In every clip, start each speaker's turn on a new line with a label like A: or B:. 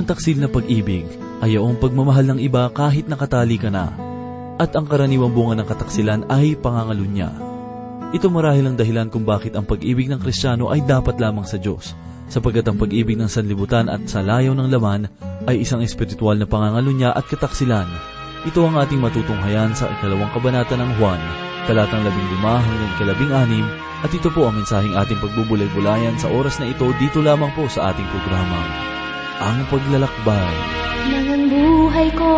A: Ang taksil na pag-ibig ay ang pagmamahal ng iba kahit nakatali ka na. At ang karaniwang bunga ng kataksilan ay pangangalunya. Ito marahil ang dahilan kung bakit ang pag-ibig ng Kristiyano ay dapat lamang sa Diyos, sapagkat ang pag-ibig ng sanlibutan at sa layaw ng laman ay isang espiritual na pangangalunya at kataksilan. Ito ang ating matutunghayan sa ikalawang kabanata ng Juan, talatang labing lima hanggang ikalabing anim, at ito po ang mensaheng ating pagbubulay-bulayan sa oras na ito dito lamang po sa ating programa. Ang Paglalakbay.
B: Nang ang buhay ko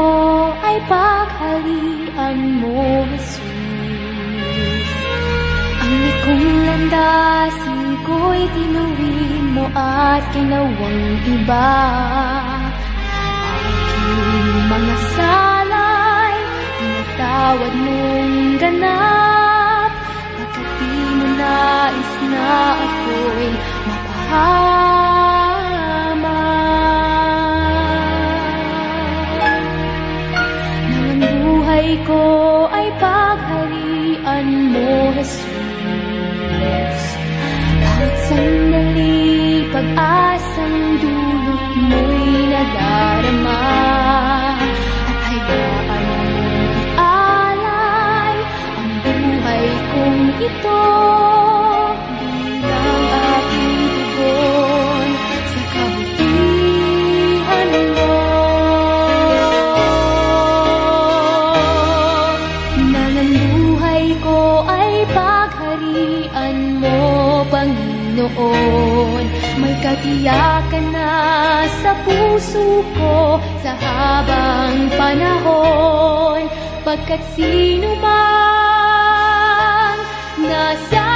B: ay pagharian mo, Jesus. Ang ikong landasin ko'y tinuwin mo at ginawang iba. Aking mga salay, tinatawad mong ganap. Ko ay pagharian mo, Jesus. Bawat sandali, pag-asang dulot mo'y nadarama. At hayaan alay ang buhay kong ito Panginoon. May katiyakan na sa puso ko sa habang panahon. Pagkat sino man nasa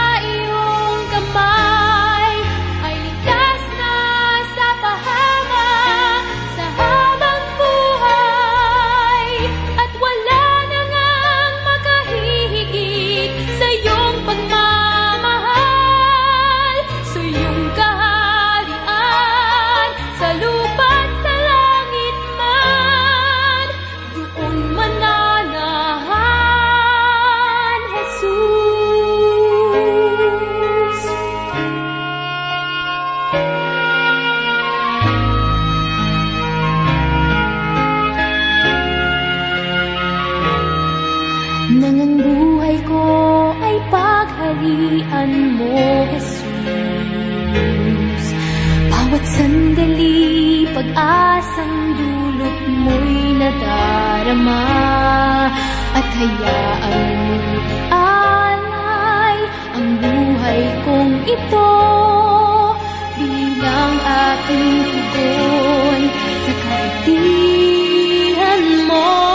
B: Jesus. Bawat sandali, pag-asang dulot mo'y nadarama. At hayaan mong alay ang buhay kong ito bilang aking tugon sa kabutihan mo.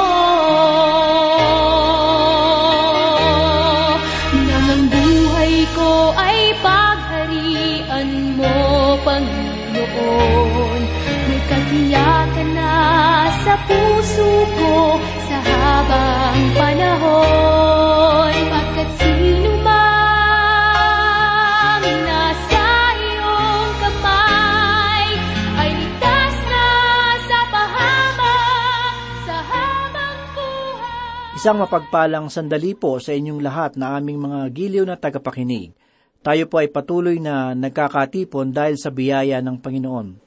C: Isang mapagpalang sandali po sa inyong lahat na aming mga giliw na tagapakinig. Tayo po ay patuloy na nagkakatipon dahil sa biyaya ng Panginoon.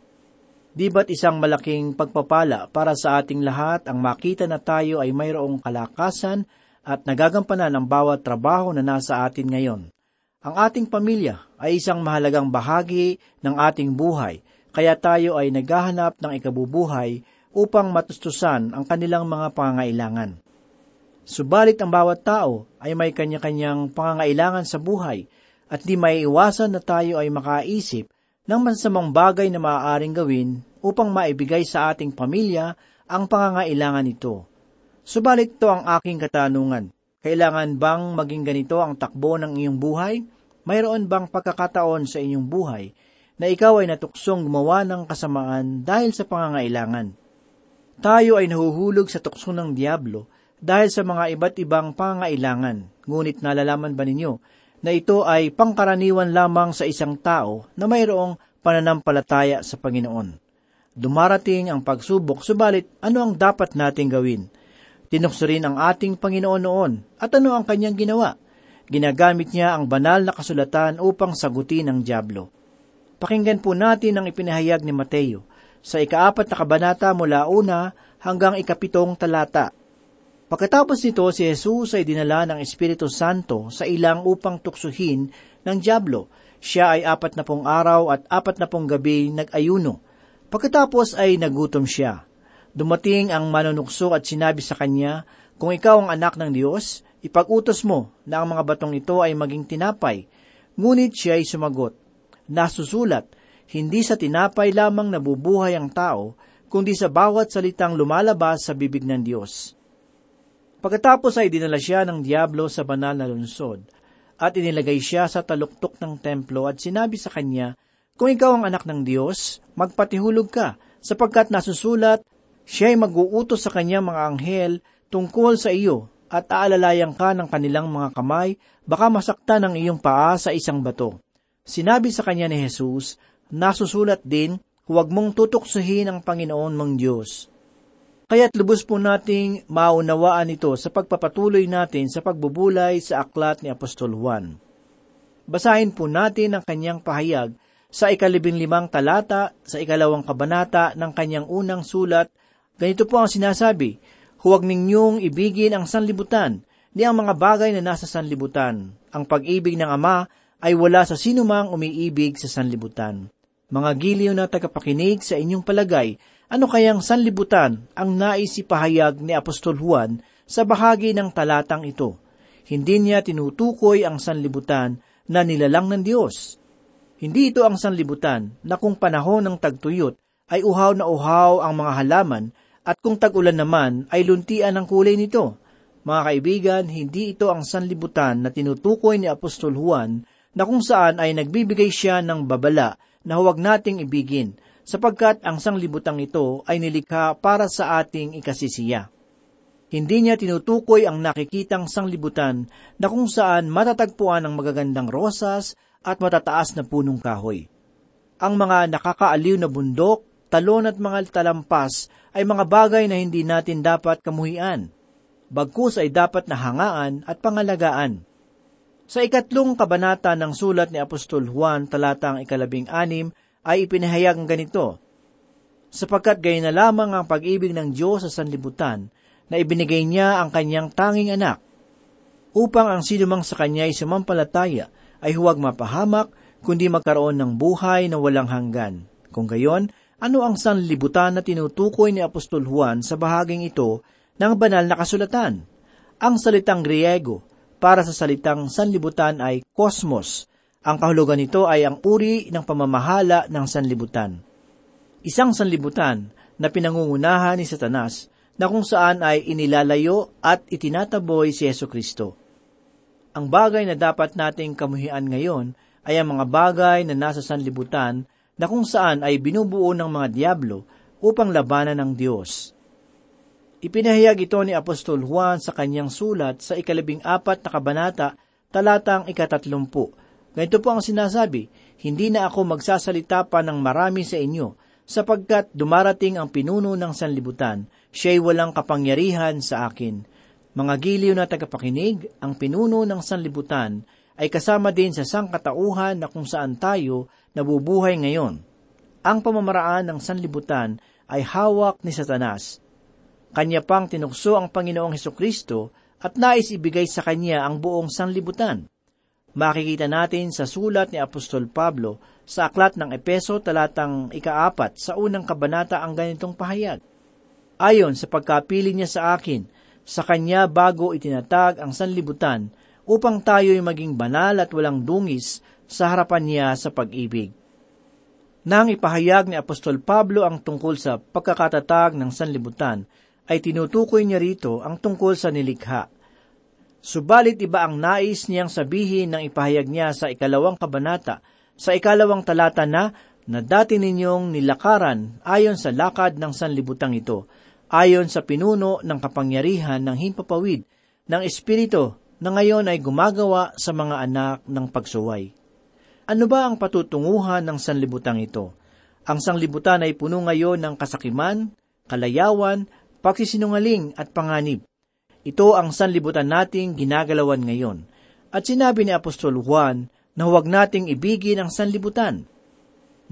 C: Di ba't isang malaking pagpapala para sa ating lahat ang makita na tayo ay mayroong kalakasan at nagagampanan ang bawat trabaho na nasa atin ngayon. Ang ating pamilya ay isang mahalagang bahagi ng ating buhay, kaya tayo ay naghahanap ng ikabubuhay upang matustusan ang kanilang mga pangangailangan. Subalit ang bawat tao ay may kanya-kanyang pangangailangan sa buhay at di may iwasan na tayo ay makaisip ng mansamang bagay na maaaring gawin upang maibigay sa ating pamilya ang pangangailangan nito. Subalit ito ang aking katanungan. Kailangan bang maging ganito ang takbo ng iyong buhay? Mayroon bang pagkakataon sa inyong buhay na ikaw ay natuksong gumawa ng kasamaan dahil sa pangangailangan? Tayo ay nahuhulog sa tukso ng Diablo dahil sa mga iba't ibang pangailangan. Ngunit nalalaman ba ninyo na ito ay pangkaraniwan lamang sa isang tao na mayroong pananampalataya sa Panginoon? Dumarating ang pagsubok, subalit ano ang dapat nating gawin? Tinukso rin ang ating Panginoon noon, at ano ang kanyang ginawa? Ginagamit niya ang banal na kasulatan upang sagutin ang Diablo. Pakinggan po natin ang ipinahayag ni Mateo sa ikaapat na kabanata mula una hanggang ikapitong talata. Pagkatapos nito, si Jesus ay dinala ng Espiritu Santo sa ilang upang tuksuhin ng Diablo. Siya ay apat na pong araw at apat na pong gabi nag-ayuno. Pagkatapos ay nagutom siya. Dumating ang manunukso at sinabi sa kanya, Kung ikaw ang anak ng Diyos, ipag-utos mo na ang mga batong ito ay maging tinapay. Ngunit siya ay sumagot, Nasusulat, hindi sa tinapay lamang nabubuhay ang tao, kundi sa bawat salitang lumalabas sa bibig ng Diyos. Pagkatapos ay dinala siya ng Diablo sa banal na lungsod, at inilagay siya sa taluktok ng templo at sinabi sa kanya, Kung ikaw ang anak ng Diyos, magpatihulog ka, sapagkat nasusulat, siya ay mag-uutos sa kanya mga anghel tungkol sa iyo at aalalayan ka ng kanilang mga kamay, baka masakta ng iyong paa sa isang bato. Sinabi sa kanya ni Jesus, nasusulat din, huwag mong tutuksuhin ang Panginoon mong Diyos. Kaya't lubos po nating maunawaan ito sa pagpapatuloy natin sa pagbubulay sa aklat ni Apostol Juan. Basahin po natin ang kanyang pahayag sa ikalibing limang talata sa ikalawang kabanata ng kanyang unang sulat. Ganito po ang sinasabi, Huwag ninyong ibigin ang sanlibutan, ni ang mga bagay na nasa sanlibutan. Ang pag-ibig ng Ama ay wala sa sinumang umiibig sa sanlibutan. Mga giliw na tagapakinig sa inyong palagay, ano kayang sanlibutan ang nais ipahayag ni Apostol Juan sa bahagi ng talatang ito? Hindi niya tinutukoy ang sanlibutan na nilalang ng Diyos. Hindi ito ang sanlibutan na kung panahon ng tagtuyot ay uhaw na uhaw ang mga halaman at kung tag-ulan naman ay luntian ang kulay nito. Mga kaibigan, hindi ito ang sanlibutan na tinutukoy ni Apostol Juan na kung saan ay nagbibigay siya ng babala na huwag nating ibigin sapagkat ang sanglibutang ito ay nilikha para sa ating ikasisiya. Hindi niya tinutukoy ang nakikitang sanglibutan na kung saan matatagpuan ang magagandang rosas at matataas na punong kahoy. Ang mga nakakaaliw na bundok, talon at mga talampas ay mga bagay na hindi natin dapat kamuhian. Bagkus ay dapat na hangaan at pangalagaan. Sa ikatlong kabanata ng sulat ni Apostol Juan talatang ikalabing anim ay ipinahayag ng ganito, sapagkat gay na lamang ang pag-ibig ng Diyos sa sanlibutan na ibinigay niya ang kanyang tanging anak, upang ang sinumang sa kanya ay sumampalataya ay huwag mapahamak, kundi magkaroon ng buhay na walang hanggan. Kung gayon, ano ang sanlibutan na tinutukoy ni Apostol Juan sa bahaging ito ng banal na kasulatan? Ang salitang Griego para sa salitang sanlibutan ay kosmos, ang kahulugan nito ay ang uri ng pamamahala ng sanlibutan. Isang sanlibutan na pinangungunahan ni Satanas na kung saan ay inilalayo at itinataboy si Yeso Kristo. Ang bagay na dapat nating kamuhian ngayon ay ang mga bagay na nasa sanlibutan na kung saan ay binubuo ng mga diablo upang labanan ng Diyos. Ipinahayag ito ni Apostol Juan sa kanyang sulat sa ikalabing apat na kabanata, talatang ikatatlumpu, Ganito po ang sinasabi, hindi na ako magsasalita pa ng marami sa inyo, sapagkat dumarating ang pinuno ng sanlibutan, siya'y walang kapangyarihan sa akin. Mga giliw na tagapakinig, ang pinuno ng sanlibutan ay kasama din sa sangkatauhan na kung saan tayo nabubuhay ngayon. Ang pamamaraan ng sanlibutan ay hawak ni Satanas. Kanya pang tinukso ang Panginoong Heso Kristo at nais ibigay sa kanya ang buong sanlibutan. Makikita natin sa sulat ni Apostol Pablo sa aklat ng Epeso talatang ikaapat sa unang kabanata ang ganitong pahayag. Ayon sa pagkapili niya sa akin, sa kanya bago itinatag ang sanlibutan upang tayo'y maging banal at walang dungis sa harapan niya sa pag-ibig. Nang ipahayag ni Apostol Pablo ang tungkol sa pagkakatatag ng sanlibutan, ay tinutukoy niya rito ang tungkol sa nilikha Subalit iba ang nais niyang sabihin ng ipahayag niya sa ikalawang kabanata, sa ikalawang talata na, na dati ninyong nilakaran ayon sa lakad ng sanlibutang ito, ayon sa pinuno ng kapangyarihan ng himpapawid ng Espiritu na ngayon ay gumagawa sa mga anak ng pagsuway. Ano ba ang patutunguhan ng sanlibutan ito? Ang sanlibutan ay puno ngayon ng kasakiman, kalayawan, pagsisinungaling at panganib. Ito ang sanlibutan nating ginagalawan ngayon. At sinabi ni Apostol Juan na huwag nating ibigin ang sanlibutan.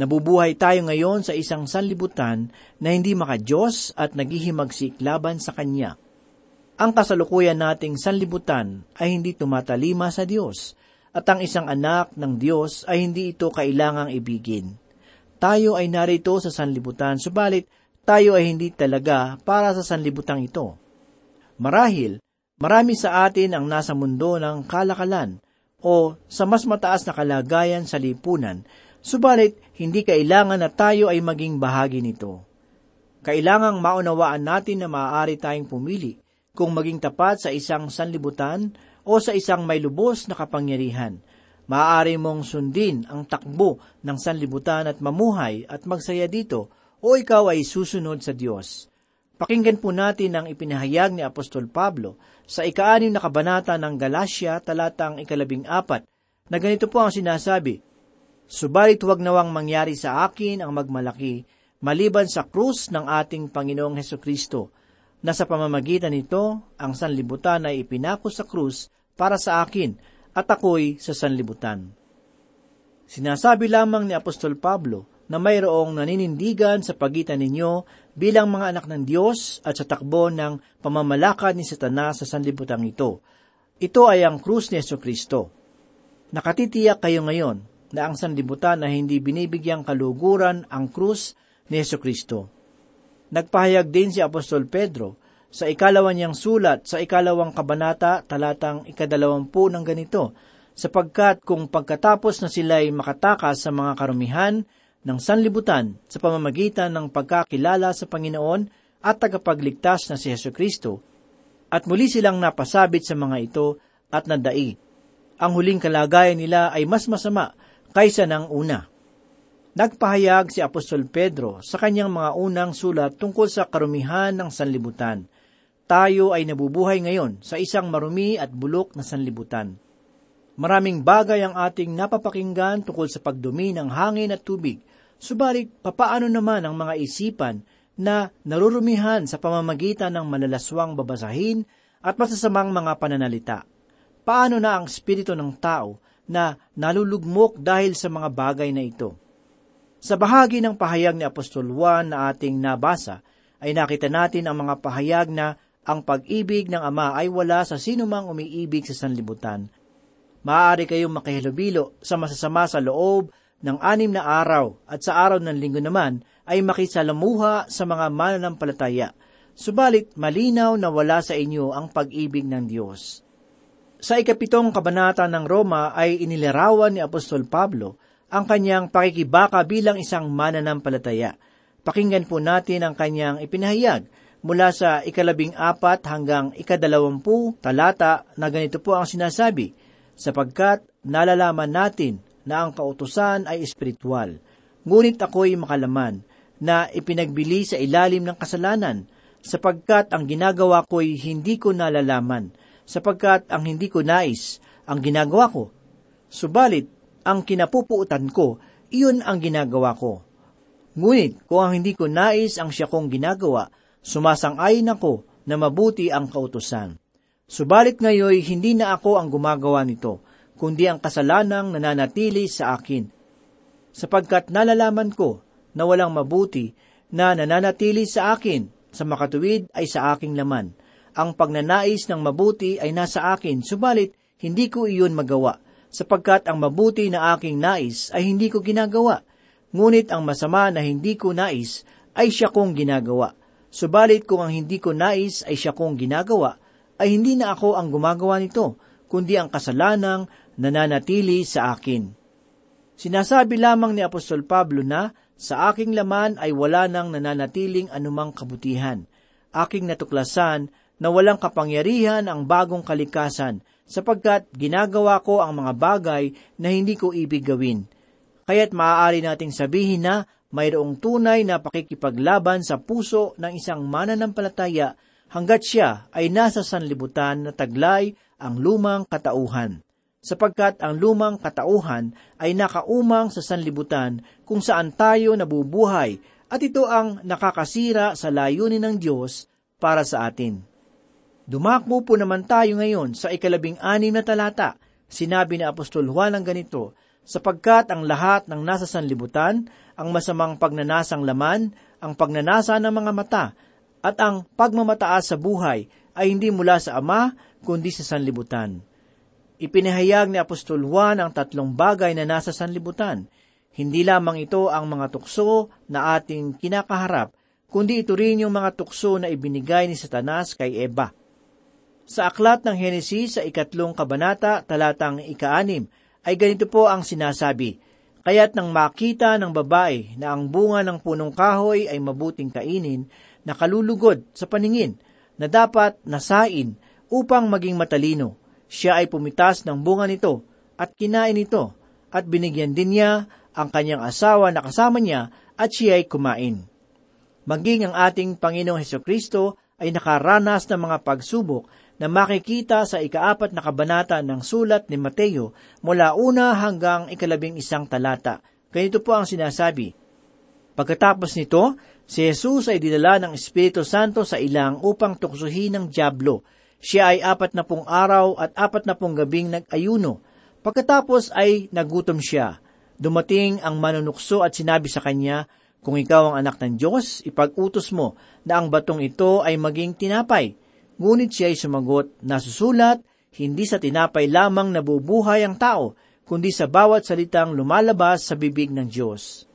C: Nabubuhay tayo ngayon sa isang sanlibutan na hindi makajos at naghihimagsik laban sa Kanya. Ang kasalukuyan nating sanlibutan ay hindi tumatalima sa Diyos, at ang isang anak ng Diyos ay hindi ito kailangang ibigin. Tayo ay narito sa sanlibutan, subalit tayo ay hindi talaga para sa sanlibutang ito. Marahil, marami sa atin ang nasa mundo ng kalakalan o sa mas mataas na kalagayan sa lipunan, subalit hindi kailangan na tayo ay maging bahagi nito. Kailangang maunawaan natin na maaari tayong pumili kung maging tapat sa isang sanlibutan o sa isang may lubos na kapangyarihan. Maaari mong sundin ang takbo ng sanlibutan at mamuhay at magsaya dito o ikaw ay susunod sa Diyos. Pakinggan po natin ang ipinahayag ni Apostol Pablo sa ikaanim na kabanata ng Galatia talatang ikalabing apat na ganito po ang sinasabi, Subalit huwag nawang mangyari sa akin ang magmalaki maliban sa krus ng ating Panginoong Heso Kristo, na sa pamamagitan nito ang sanlibutan ay ipinako sa krus para sa akin at ako'y sa sanlibutan. Sinasabi lamang ni Apostol Pablo na mayroong naninindigan sa pagitan ninyo bilang mga anak ng Diyos at sa takbo ng pamamalakad ni Satanas sa sanlibutan ito. Ito ay ang krus ni Yeso Kristo. Nakatitiyak kayo ngayon na ang sanlibutan na hindi binibigyang kaluguran ang krus ni Yeso Kristo. Nagpahayag din si Apostol Pedro sa ikalawan niyang sulat sa ikalawang kabanata talatang ikadalawampu ng ganito, sapagkat kung pagkatapos na sila'y makatakas sa mga karumihan ng sanlibutan sa pamamagitan ng pagkakilala sa Panginoon at tagapagligtas na si Yesu Kristo, at muli silang napasabit sa mga ito at nadai. Ang huling kalagayan nila ay mas masama kaysa ng una. Nagpahayag si Apostol Pedro sa kanyang mga unang sulat tungkol sa karumihan ng sanlibutan. Tayo ay nabubuhay ngayon sa isang marumi at bulok na sanlibutan. Maraming bagay ang ating napapakinggan tungkol sa pagdumi ng hangin at tubig, subalit papaano naman ang mga isipan na narurumihan sa pamamagitan ng malalaswang babasahin at masasamang mga pananalita? Paano na ang espiritu ng tao na nalulugmok dahil sa mga bagay na ito? Sa bahagi ng pahayag ni Apostol Juan na ating nabasa, ay nakita natin ang mga pahayag na ang pag-ibig ng Ama ay wala sa sinumang umiibig sa sanlibutan. Maaari kayong makihilubilo sa masasama sa loob ng anim na araw at sa araw ng linggo naman ay makisalamuha sa mga mananampalataya. Subalit malinaw na wala sa inyo ang pag-ibig ng Diyos. Sa ikapitong kabanata ng Roma ay inilarawan ni Apostol Pablo ang kanyang pakikibaka bilang isang mananampalataya. Pakinggan po natin ang kanyang ipinahayag mula sa ikalabing apat hanggang ikadalawampu talata na ganito po ang sinasabi, sapagkat nalalaman natin na ang kautusan ay espiritual, ngunit ako'y makalaman na ipinagbili sa ilalim ng kasalanan, sapagkat ang ginagawa ko'y hindi ko nalalaman, sapagkat ang hindi ko nais, ang ginagawa ko. Subalit, ang kinapupuutan ko, iyon ang ginagawa ko. Ngunit kung ang hindi ko nais ang siya kong ginagawa, sumasang-ayon ako na mabuti ang kautusan. Subalit ngayon hindi na ako ang gumagawa nito, kundi ang kasalanang nananatili sa akin. Sapagkat nalalaman ko na walang mabuti na nananatili sa akin, sa makatuwid ay sa aking laman. Ang pagnanais ng mabuti ay nasa akin, subalit hindi ko iyon magawa sapagkat ang mabuti na aking nais ay hindi ko ginagawa, ngunit ang masama na hindi ko nais ay siya kong ginagawa. Subalit kung ang hindi ko nais ay siya kong ginagawa, ay hindi na ako ang gumagawa nito, kundi ang kasalanang nananatili sa akin. Sinasabi lamang ni Apostol Pablo na, sa aking laman ay wala nang nananatiling anumang kabutihan. Aking natuklasan na walang kapangyarihan ang bagong kalikasan sapagkat ginagawa ko ang mga bagay na hindi ko ibig gawin. Kaya't maaari nating sabihin na mayroong tunay na pakikipaglaban sa puso ng isang mananampalataya hanggat siya ay nasa sanlibutan na taglay ang lumang katauhan. Sapagkat ang lumang katauhan ay nakaumang sa sanlibutan kung saan tayo nabubuhay at ito ang nakakasira sa layunin ng Diyos para sa atin. Dumakbo po naman tayo ngayon sa ikalabing anim na talata. Sinabi ni Apostol Juan ang ganito, sapagkat ang lahat ng nasa sanlibutan, ang masamang pagnanasang laman, ang pagnanasa ng mga mata, at ang pagmamataas sa buhay ay hindi mula sa Ama, kundi sa sanlibutan. Ipinahayag ni Apostol Juan ang tatlong bagay na nasa sanlibutan. Hindi lamang ito ang mga tukso na ating kinakaharap, kundi ito rin yung mga tukso na ibinigay ni Satanas kay Eva. Sa aklat ng Henesis sa ikatlong kabanata, talatang ikaanim, ay ganito po ang sinasabi, Kaya't nang makita ng babae na ang bunga ng punong kahoy ay mabuting kainin, nakalulugod sa paningin, na dapat nasain upang maging matalino. Siya ay pumitas ng bunga nito at kinain ito at binigyan din niya ang kanyang asawa na kasama niya at siya ay kumain. Maging ang ating Panginoong Heso Kristo ay nakaranas ng mga pagsubok na makikita sa ikaapat na kabanata ng sulat ni Mateo mula una hanggang ikalabing isang talata. Ganito po ang sinasabi. Pagkatapos nito, si Jesus ay dinala ng Espiritu Santo sa ilang upang tuksuhin ng Diablo. Siya ay apat na pong araw at apat na pong gabing nag-ayuno. Pagkatapos ay nagutom siya. Dumating ang manunukso at sinabi sa kanya, Kung ikaw ang anak ng Diyos, ipag-utos mo na ang batong ito ay maging tinapay. Ngunit siya ay sumagot, nasusulat, hindi sa tinapay lamang nabubuhay ang tao, kundi sa bawat salitang lumalabas sa bibig ng Diyos.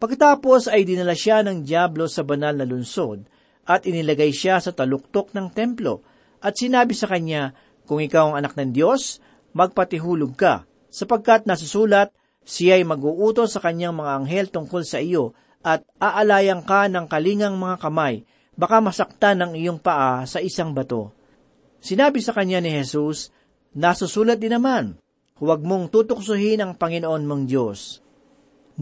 C: Pagkatapos ay dinala siya ng Diablo sa banal na lunsod at inilagay siya sa taluktok ng templo at sinabi sa kanya, kung ikaw ang anak ng Diyos, magpatihulog ka, sapagkat nasusulat, siya ay mag-uutos sa kanyang mga anghel tungkol sa iyo at aalayan ka ng kalingang mga kamay, baka masaktan ng iyong paa sa isang bato. Sinabi sa kanya ni Jesus, nasusulat din naman, huwag mong tutuksuhin ang Panginoon mong Diyos.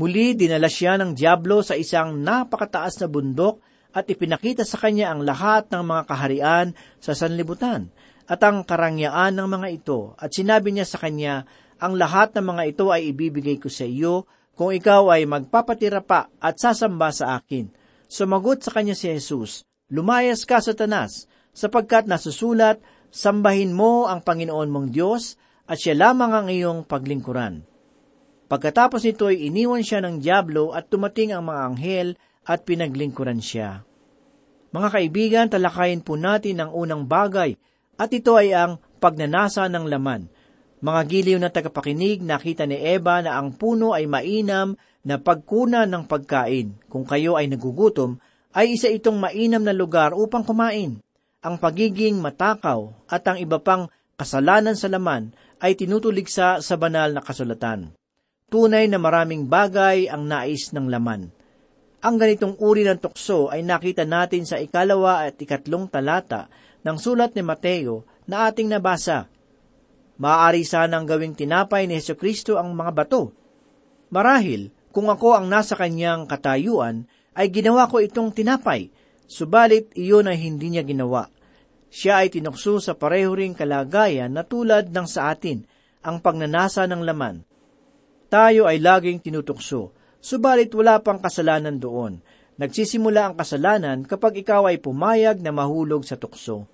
C: Muli dinala siya ng Diablo sa isang napakataas na bundok at ipinakita sa kanya ang lahat ng mga kaharian sa sanlibutan at ang karangyaan ng mga ito at sinabi niya sa kanya, ang lahat ng mga ito ay ibibigay ko sa iyo kung ikaw ay magpapatira pa at sasamba sa akin. Sumagot sa kanya si Jesus, Lumayas ka, Satanas, sapagkat nasusulat, sambahin mo ang Panginoon mong Diyos at siya lamang ang iyong paglingkuran. Pagkatapos nito ay iniwan siya ng Diablo at tumating ang mga anghel at pinaglingkuran siya. Mga kaibigan, talakayin po natin ang unang bagay at ito ay ang pagnanasa ng laman. Mga giliw na tagapakinig, nakita ni Eva na ang puno ay mainam na pagkuna ng pagkain. Kung kayo ay nagugutom, ay isa itong mainam na lugar upang kumain. Ang pagiging matakaw at ang iba pang kasalanan sa laman ay tinutuligsa sa banal na kasulatan. Tunay na maraming bagay ang nais ng laman. Ang ganitong uri ng tukso ay nakita natin sa ikalawa at ikatlong talata ng sulat ni Mateo na ating nabasa. Maaari sanang gawing tinapay ni Heso Kristo ang mga bato. Marahil, kung ako ang nasa kanyang katayuan, ay ginawa ko itong tinapay, subalit iyon ay hindi niya ginawa. Siya ay tinukso sa pareho ring kalagayan na tulad ng sa atin, ang pagnanasa ng laman. Tayo ay laging tinutukso, subalit wala pang kasalanan doon. Nagsisimula ang kasalanan kapag ikaw ay pumayag na mahulog sa tukso.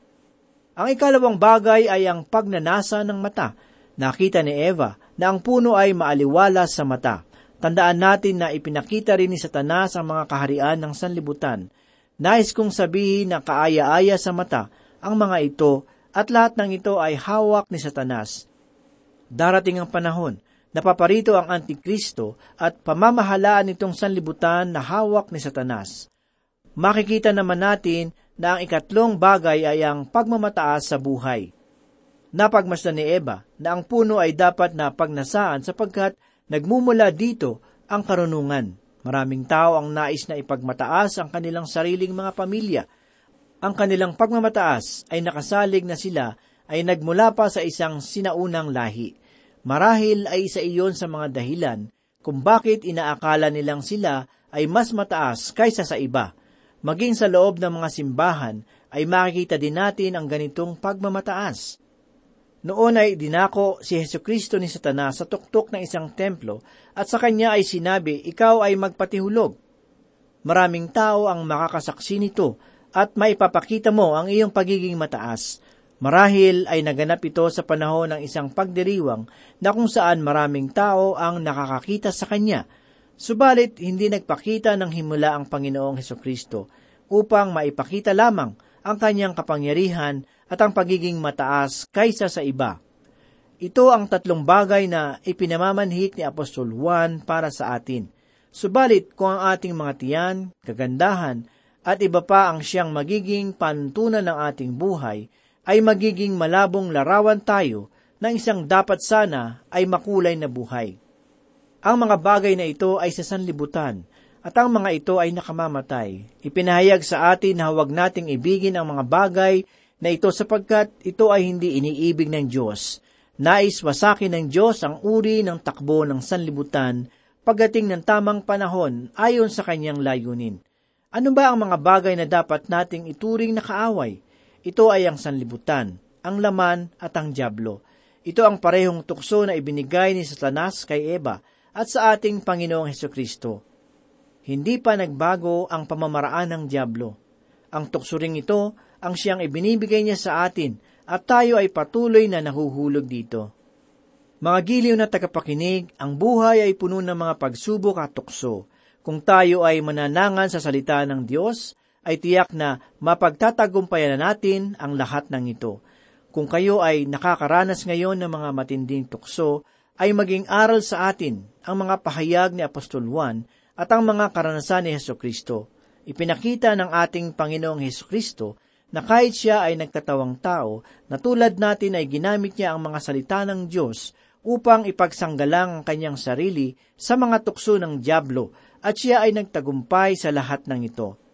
C: Ang ikalawang bagay ay ang pagnanasa ng mata. Nakita ni Eva na ang puno ay maaliwalas sa mata. Tandaan natin na ipinakita rin ni Satanas ang mga kaharian ng sanlibutan. Nais kong sabihin na kaaya-aya sa mata ang mga ito at lahat ng ito ay hawak ni Satanas. Darating ang panahon napaparito ang Antikristo at pamamahalaan nitong sanlibutan na hawak ni Satanas. Makikita naman natin na ang ikatlong bagay ay ang pagmamataas sa buhay. Napagmasdan ni Eva na ang puno ay dapat na pagnasaan sapagkat nagmumula dito ang karunungan. Maraming tao ang nais na ipagmataas ang kanilang sariling mga pamilya. Ang kanilang pagmamataas ay nakasalig na sila ay nagmula pa sa isang sinaunang lahi Marahil ay isa iyon sa mga dahilan kung bakit inaakala nilang sila ay mas mataas kaysa sa iba. Maging sa loob ng mga simbahan ay makikita din natin ang ganitong pagmamataas. Noon ay dinako si Heso Kristo ni Satanas sa tuktok ng isang templo at sa kanya ay sinabi, ikaw ay magpatihulog. Maraming tao ang makakasaksi nito at maipapakita mo ang iyong pagiging mataas. Marahil ay naganap ito sa panahon ng isang pagdiriwang na kung saan maraming tao ang nakakakita sa kanya. Subalit, hindi nagpakita ng himula ang Panginoong Heso Kristo upang maipakita lamang ang kanyang kapangyarihan at ang pagiging mataas kaysa sa iba. Ito ang tatlong bagay na ipinamamanhik ni Apostol Juan para sa atin. Subalit kung ang ating mga tiyan, kagandahan, at iba pa ang siyang magiging pantunan ng ating buhay, ay magiging malabong larawan tayo ng isang dapat sana ay makulay na buhay. Ang mga bagay na ito ay sa sanlibutan, at ang mga ito ay nakamamatay. Ipinahayag sa atin na huwag nating ibigin ang mga bagay na ito sapagkat ito ay hindi iniibig ng Diyos. Nais wasakin ng Diyos ang uri ng takbo ng sanlibutan pagdating ng tamang panahon ayon sa kanyang layunin. Ano ba ang mga bagay na dapat nating ituring na kaaway? Ito ay ang sanlibutan, ang laman at ang diablo. Ito ang parehong tukso na ibinigay ni Satanas kay Eva at sa ating Panginoong Heso Kristo. Hindi pa nagbago ang pamamaraan ng diablo. Ang tukso ring ito ang siyang ibinibigay niya sa atin at tayo ay patuloy na nahuhulog dito. Mga giliw na tagapakinig, ang buhay ay puno ng mga pagsubok at tukso. Kung tayo ay mananangan sa salita ng Diyos, ay tiyak na mapagtatagumpayan na natin ang lahat ng ito. Kung kayo ay nakakaranas ngayon ng mga matinding tukso, ay maging aral sa atin ang mga pahayag ni Apostol Juan at ang mga karanasan ni Heso Kristo. Ipinakita ng ating Panginoong Heso Kristo na kahit siya ay nagkatawang tao, na tulad natin ay ginamit niya ang mga salita ng Diyos upang ipagsanggalang ang kanyang sarili sa mga tukso ng Diablo at siya ay nagtagumpay sa lahat ng ito.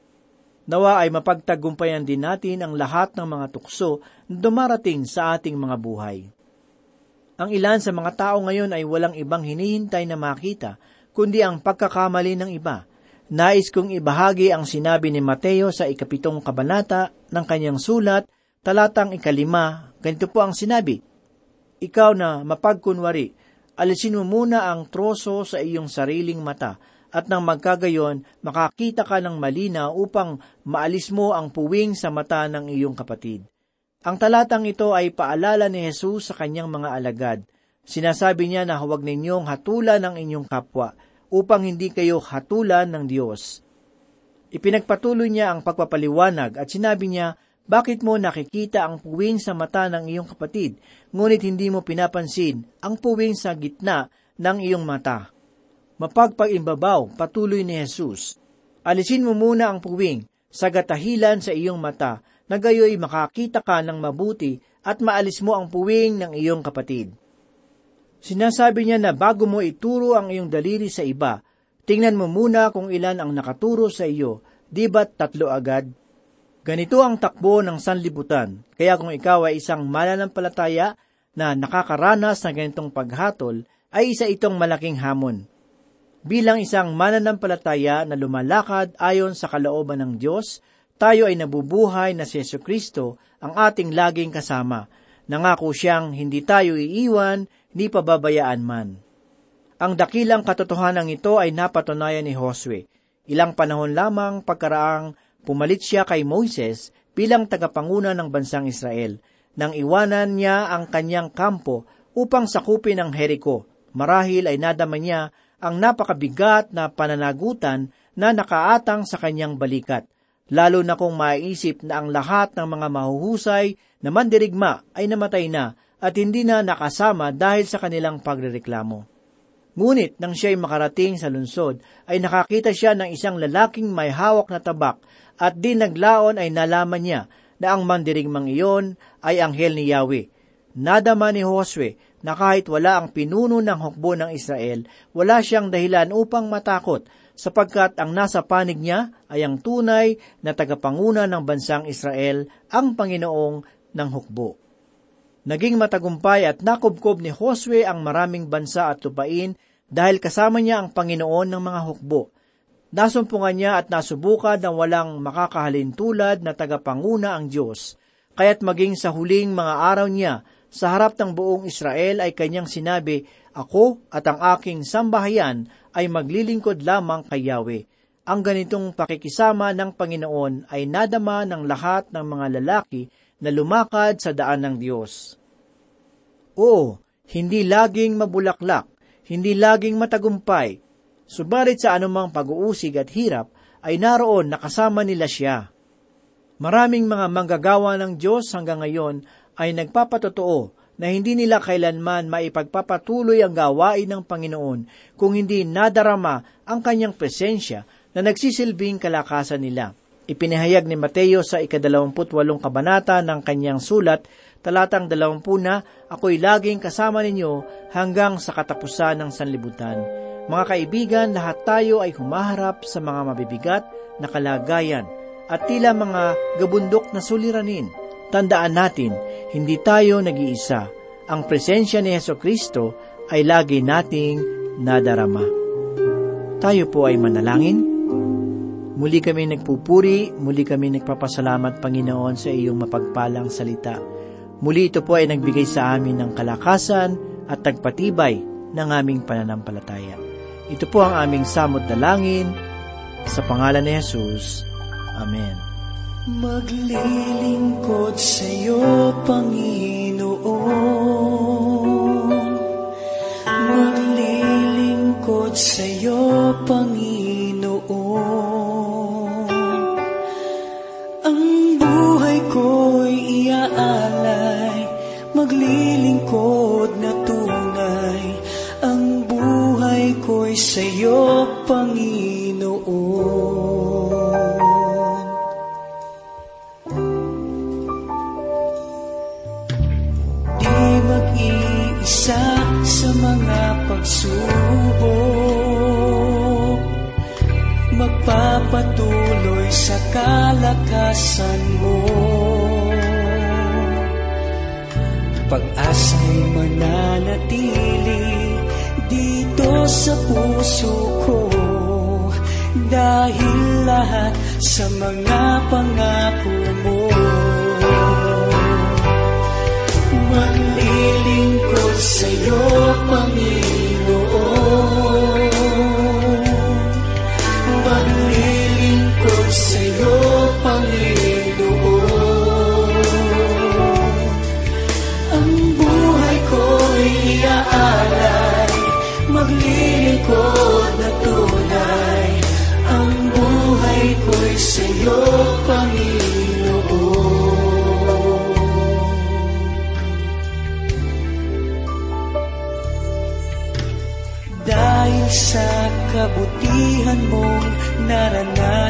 C: Nawa ay mapagtagumpayan din natin ang lahat ng mga tukso na dumarating sa ating mga buhay. Ang ilan sa mga tao ngayon ay walang ibang hinihintay na makita, kundi ang pagkakamali ng iba. Nais kong ibahagi ang sinabi ni Mateo sa ikapitong kabanata ng kanyang sulat, talatang ikalima, ganito po ang sinabi, Ikaw na mapagkunwari, alisin mo muna ang troso sa iyong sariling mata, at nang magkagayon, makakita ka ng malina upang maalis mo ang puwing sa mata ng iyong kapatid. Ang talatang ito ay paalala ni Jesus sa kanyang mga alagad. Sinasabi niya na huwag ninyong hatulan ang inyong kapwa upang hindi kayo hatulan ng Diyos. Ipinagpatuloy niya ang pagpapaliwanag at sinabi niya, bakit mo nakikita ang puwing sa mata ng iyong kapatid, ngunit hindi mo pinapansin ang puwing sa gitna ng iyong mata? Mapagpagimbabaw, patuloy ni Jesus. Alisin mo muna ang puwing sa gatahilan sa iyong mata, na gayoy makakita ka ng mabuti at maalis mo ang puwing ng iyong kapatid. Sinasabi niya na bago mo ituro ang iyong daliri sa iba, tingnan mo muna kung ilan ang nakaturo sa iyo, di ba't tatlo agad? Ganito ang takbo ng sanlibutan, kaya kung ikaw ay isang mananampalataya na nakakaranas ng ganitong paghatol, ay isa itong malaking hamon. Bilang isang mananampalataya na lumalakad ayon sa kalooban ng Diyos, tayo ay nabubuhay na si Yesu Kristo ang ating laging kasama. Nangako siyang hindi tayo iiwan, ni pababayaan man. Ang dakilang katotohanan ito ay napatunayan ni Josue. Ilang panahon lamang pagkaraang pumalit siya kay Moises bilang tagapanguna ng bansang Israel, nang iwanan niya ang kanyang kampo upang sakupin ang Jericho. Marahil ay nadama niya ang napakabigat na pananagutan na nakaatang sa kanyang balikat, lalo na kung maiisip na ang lahat ng mga mahuhusay na mandirigma ay namatay na at hindi na nakasama dahil sa kanilang pagrereklamo. Ngunit nang siya'y makarating sa lungsod, ay nakakita siya ng isang lalaking may hawak na tabak at di naglaon ay nalaman niya na ang mandirigmang iyon ay anghel ni Yahweh. Nadama ni Josue na kahit wala ang pinuno ng hukbo ng Israel, wala siyang dahilan upang matakot sapagkat ang nasa panig niya ay ang tunay na tagapanguna ng bansang Israel, ang Panginoong ng hukbo. Naging matagumpay at nakubkob ni Josue ang maraming bansa at lupain dahil kasama niya ang Panginoon ng mga hukbo. Nasumpungan niya at nasubukan ng walang makakahalin tulad na tagapanguna ang Diyos. Kaya't maging sa huling mga araw niya, sa harap ng buong Israel ay kanyang sinabi, Ako at ang aking sambahayan ay maglilingkod lamang kay Yahweh. Ang ganitong pakikisama ng Panginoon ay nadama ng lahat ng mga lalaki na lumakad sa daan ng Diyos. Oo, hindi laging mabulaklak, hindi laging matagumpay, subalit sa anumang pag-uusig at hirap ay naroon nakasama nila siya. Maraming mga manggagawa ng Diyos hanggang ngayon ay nagpapatotoo na hindi nila kailanman maipagpapatuloy ang gawain ng Panginoon kung hindi nadarama ang kanyang presensya na nagsisilbing kalakasan nila. Ipinahayag ni Mateo sa ikadalawamputwalong kabanata ng kanyang sulat, talatang dalawampu na, Ako'y laging kasama ninyo hanggang sa katapusan ng sanlibutan. Mga kaibigan, lahat tayo ay humaharap sa mga mabibigat na kalagayan at tila mga gabundok na suliranin. Tandaan natin, hindi tayo nag-iisa. Ang presensya ni Yeso Kristo ay lagi nating nadarama. Tayo po ay manalangin. Muli kami nagpupuri, muli kami nagpapasalamat Panginoon sa iyong mapagpalang salita. Muli ito po ay nagbigay sa amin ng kalakasan at tagpatibay ng aming pananampalataya. Ito po ang aming samot dalangin sa pangalan ni Jesus. Amen.
D: Maglilingkod sa iyo, Panginoon. Maglilingkod sa iyo, Panginoon.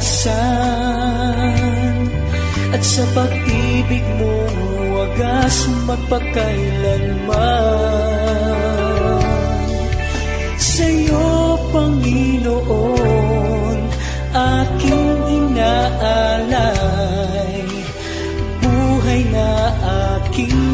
D: Naranasan At sa pag-ibig mong wagas magpakailanman. Sa iyo, Panginoon, aking inaalay. Buhay na aking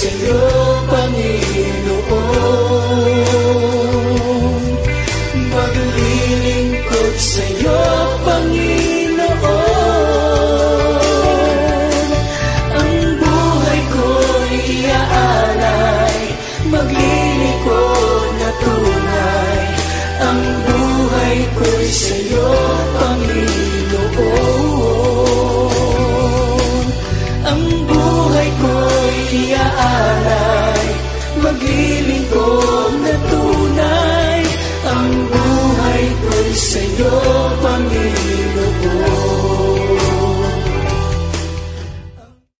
D: Maglilingkod sa iyo, Panginoon.